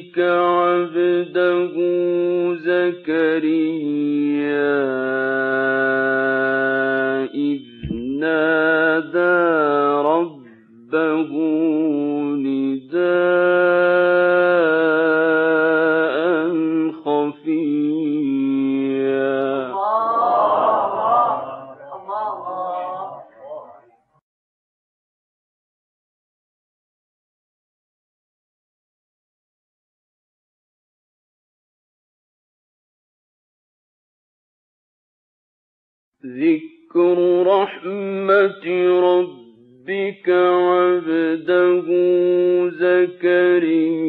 ربك عبده زكريا. ذكر رحمة ربك عبده زكريا.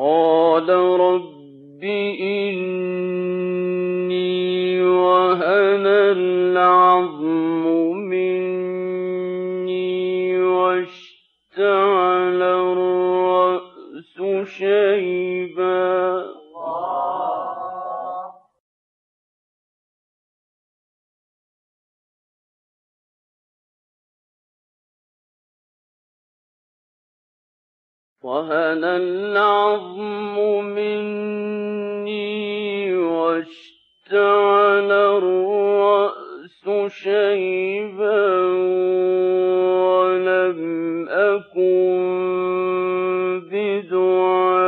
قال رب إني وهن العظم مني واشتعل الرأس شيبا وهن العظم مني واشتعل الرأس شيبا ولم أكن بدعائك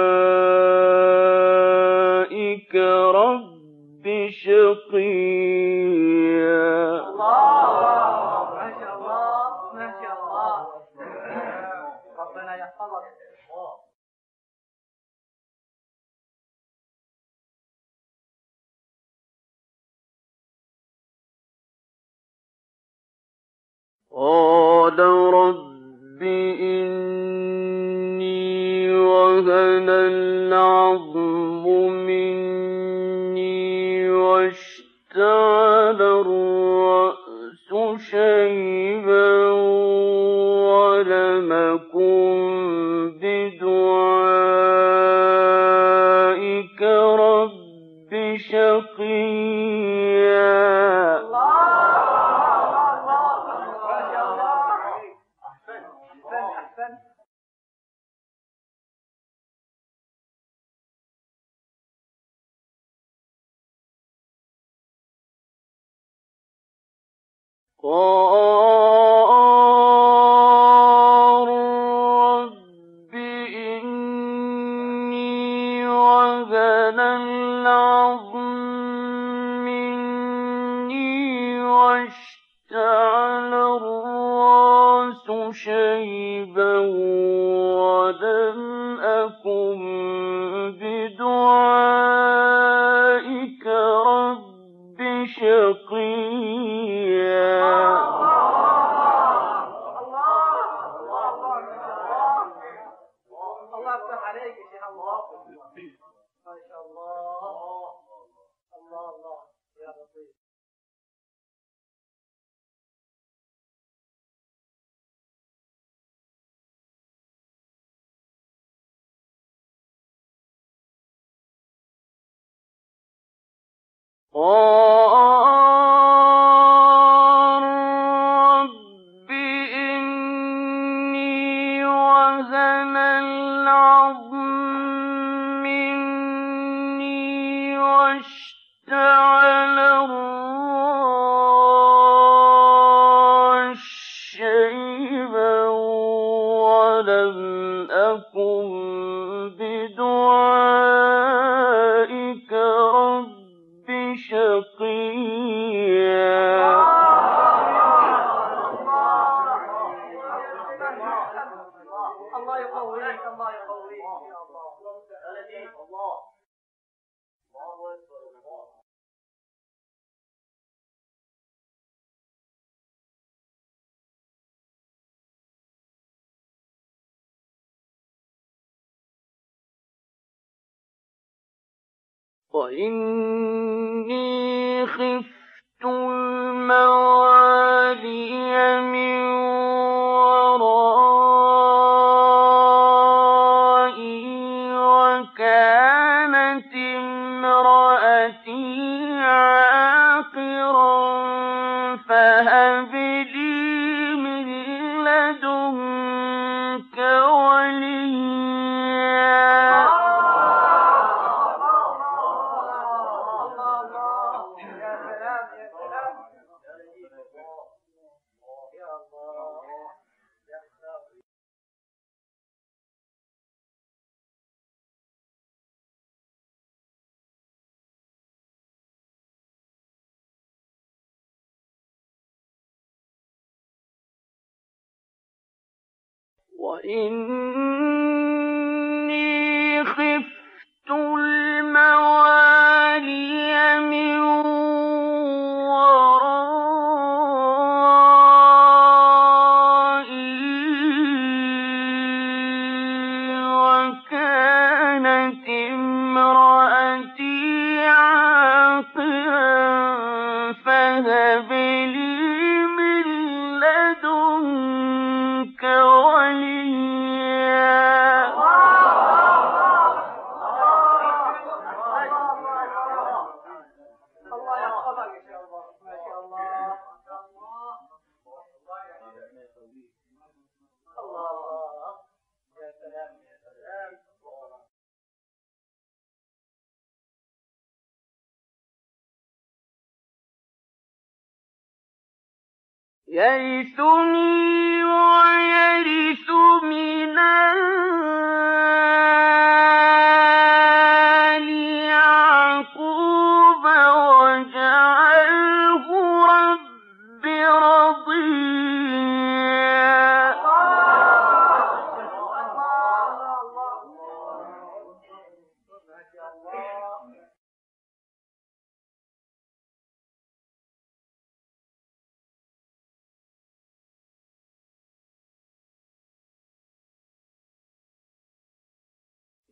رب شقيا. الله قال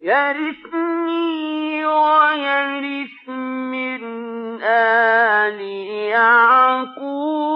يرثني ويرث من آل يعقوب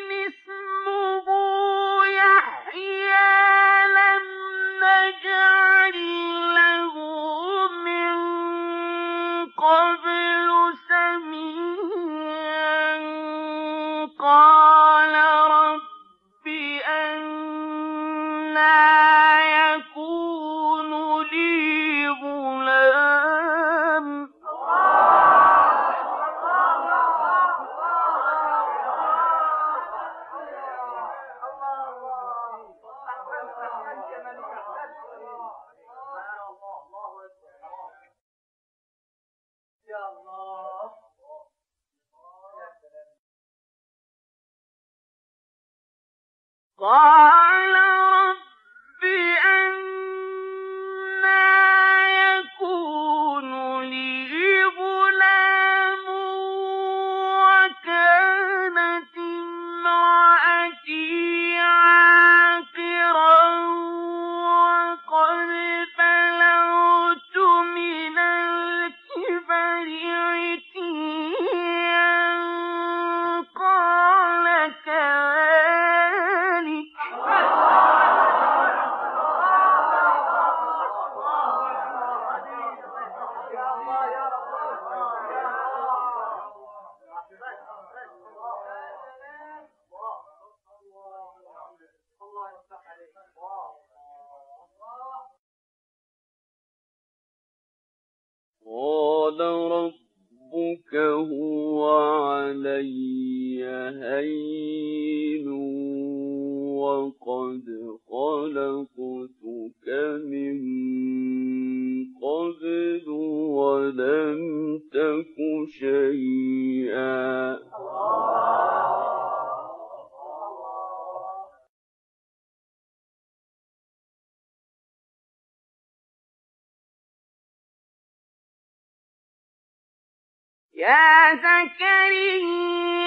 يا زكريا.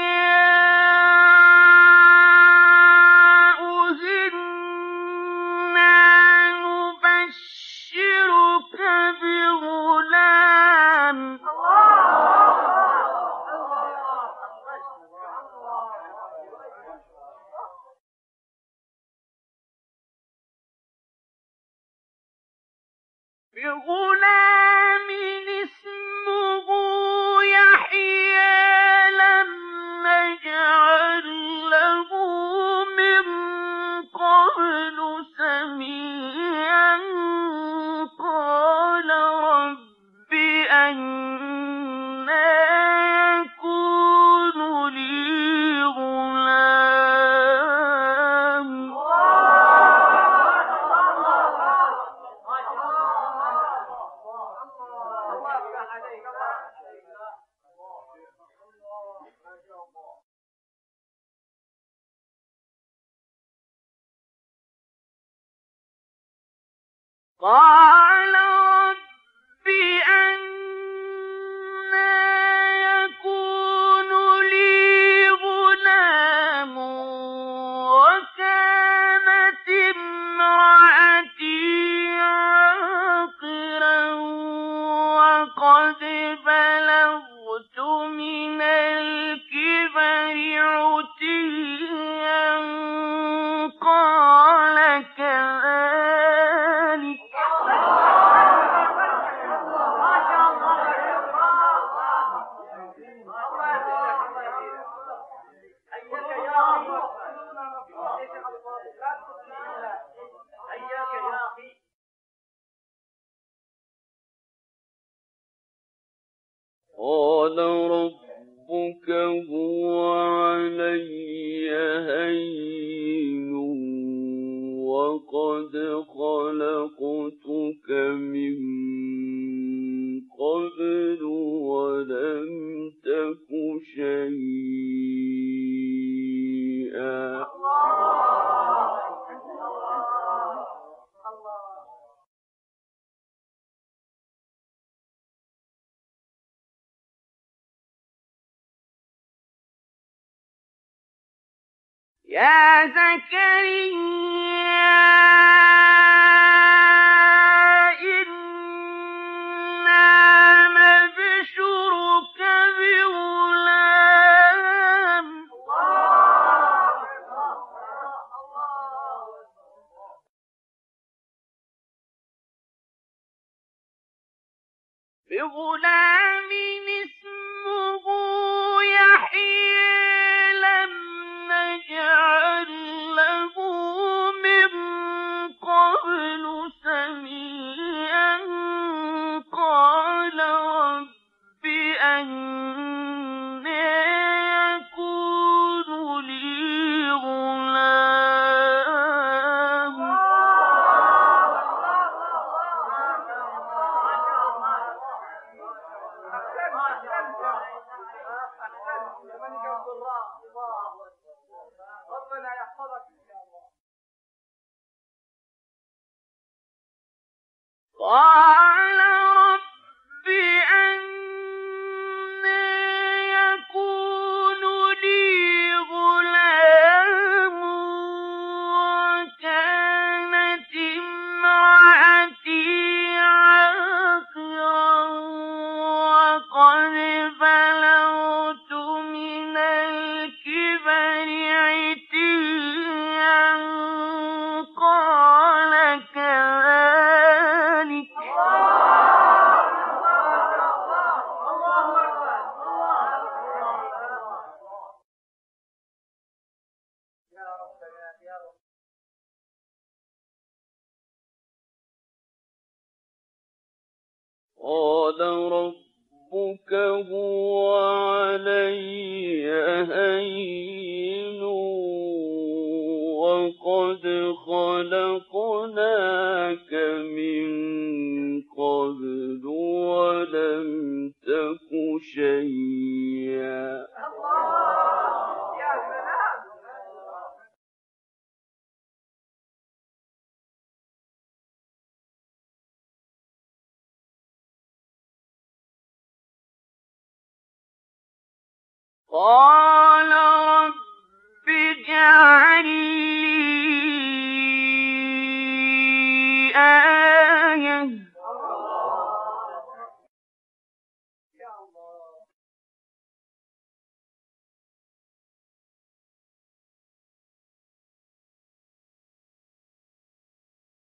قال ربك هو علي هين وقد خلقتك من قبل ولم تك شيئا. يا زكريا إنا نبشرك بغلام. بغلام اسمه يحيى. قال رب آية.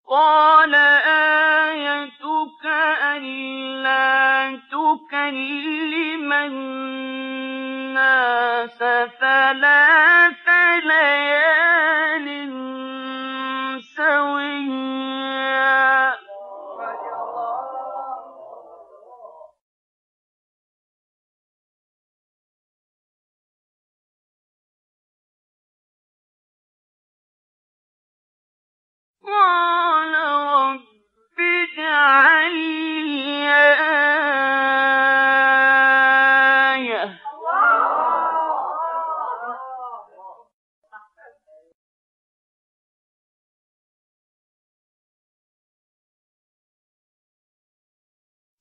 قال آيتك ألا تكلم الناس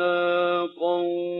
على قومه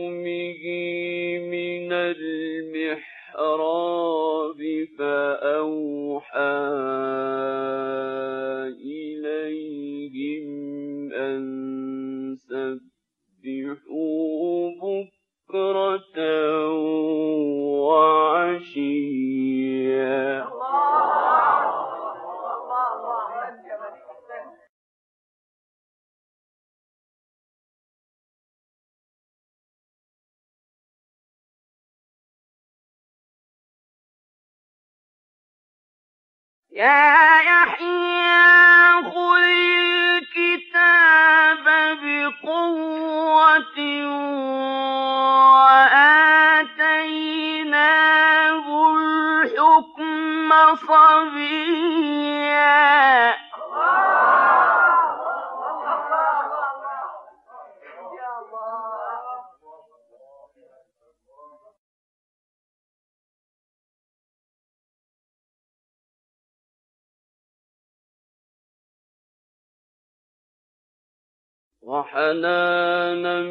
وحنانا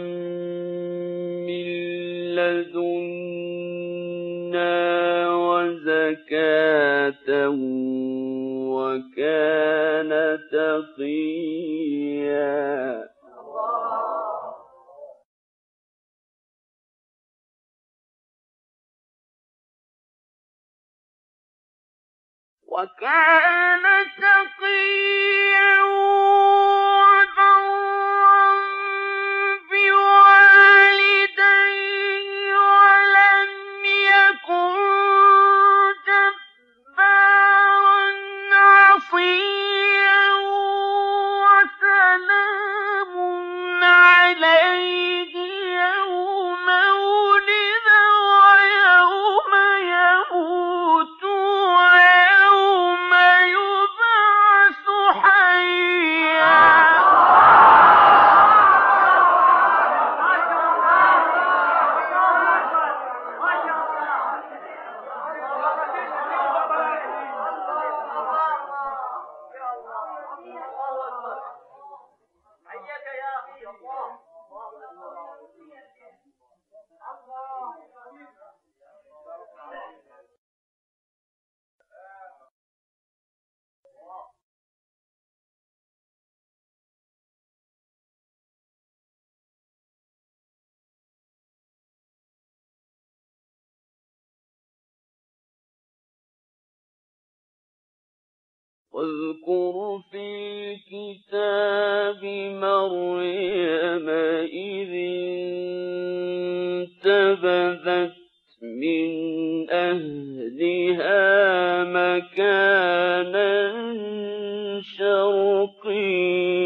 من لدنا وزكاة وكان تقيا وكان تقيا واذكر في الكتاب مريم إذ انتبذت من أهلها مكانا شرقيا.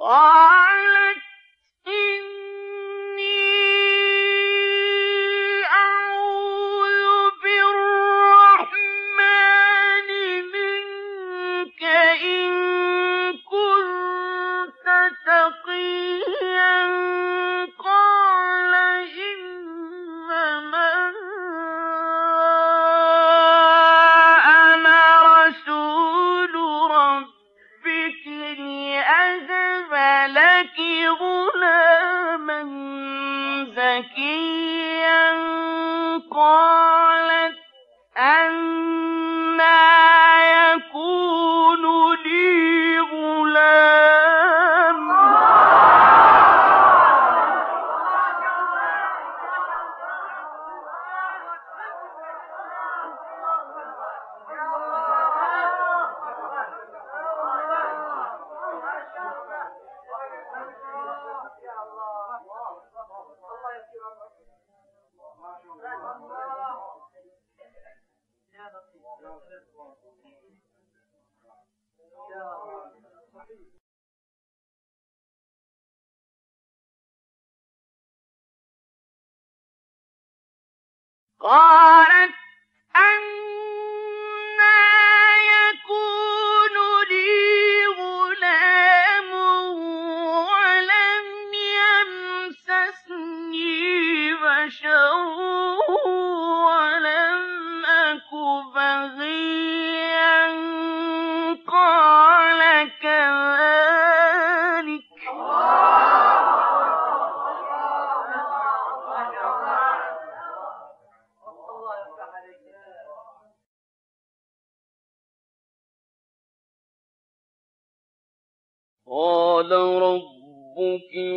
قالت قالت que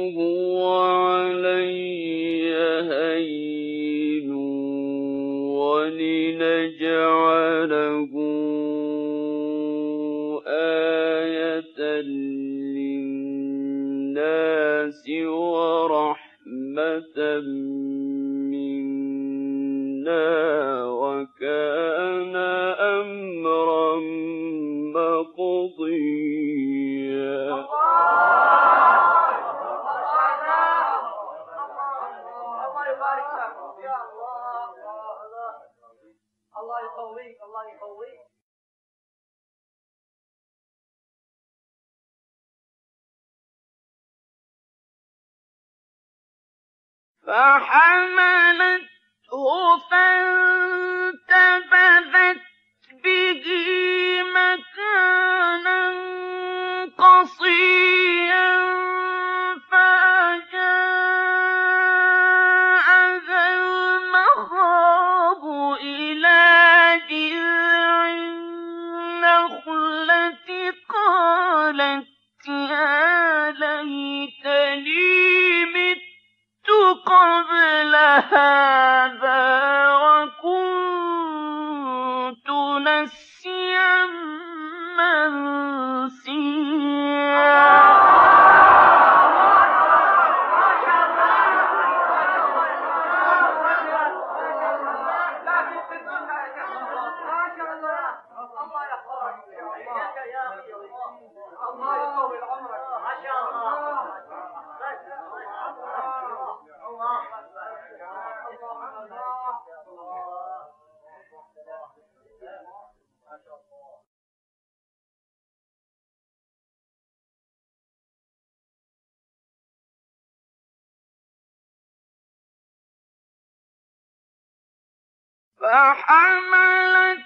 فحملته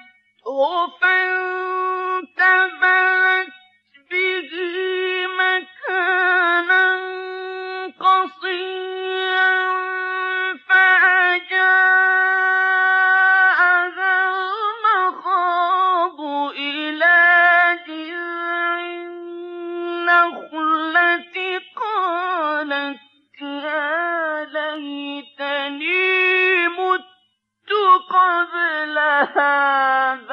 فانتبذت 감.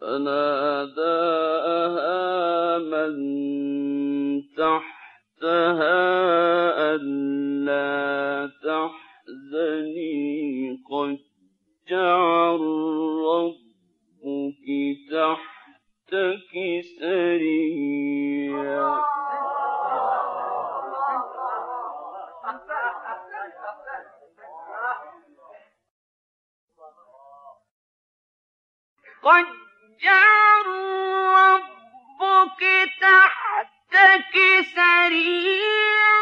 فناداها من تحتها ألا تحزني قد جعل ربك تحتك سريا قد ربك تحتك سريعا.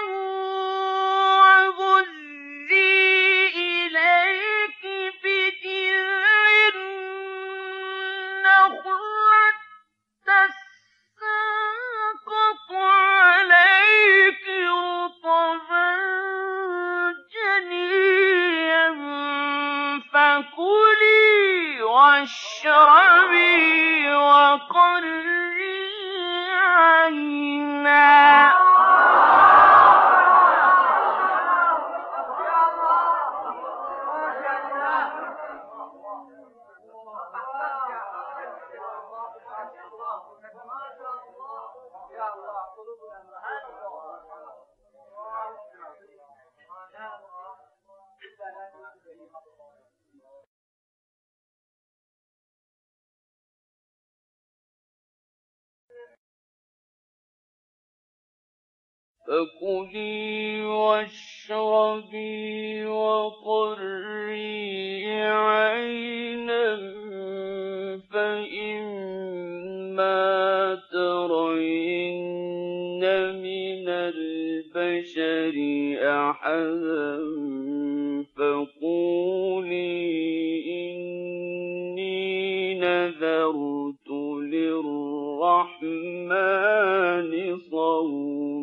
واشربي وقلي فكلي واشربي وقري عينا فإما ترين من البشر أحدا فقولي إني نذرت للرحمن صوما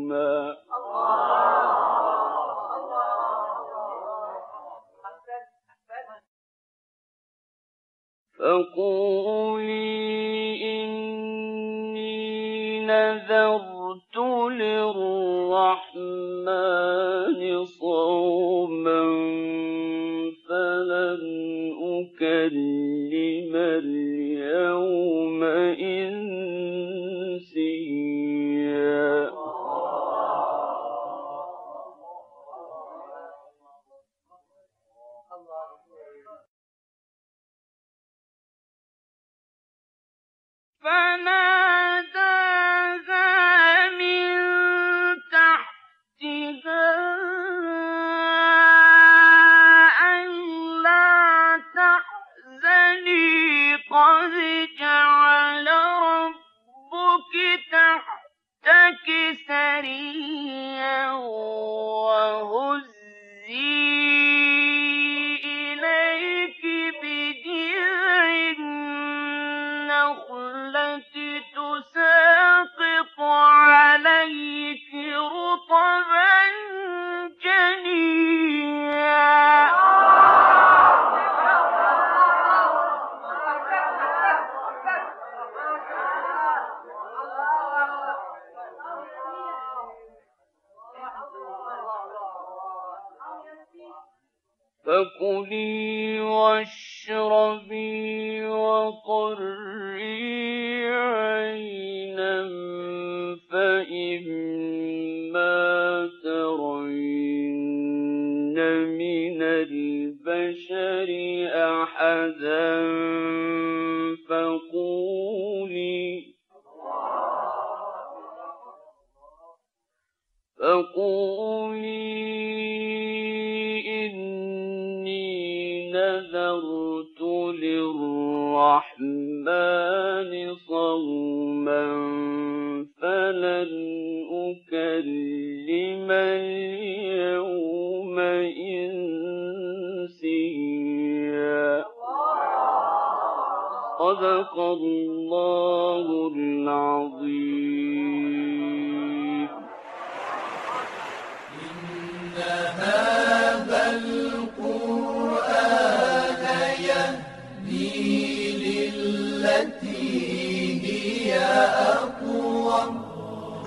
جعل ربك تحتك سريا وهزي فقولي إني نذرت للرحمن صوما فلن أكلم اليوم إنسيا. صدق الله العظيم.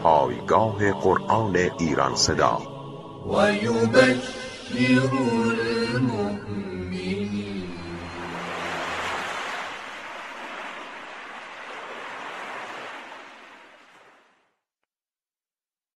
پایگاه قرآن ایران صدا. المؤمنين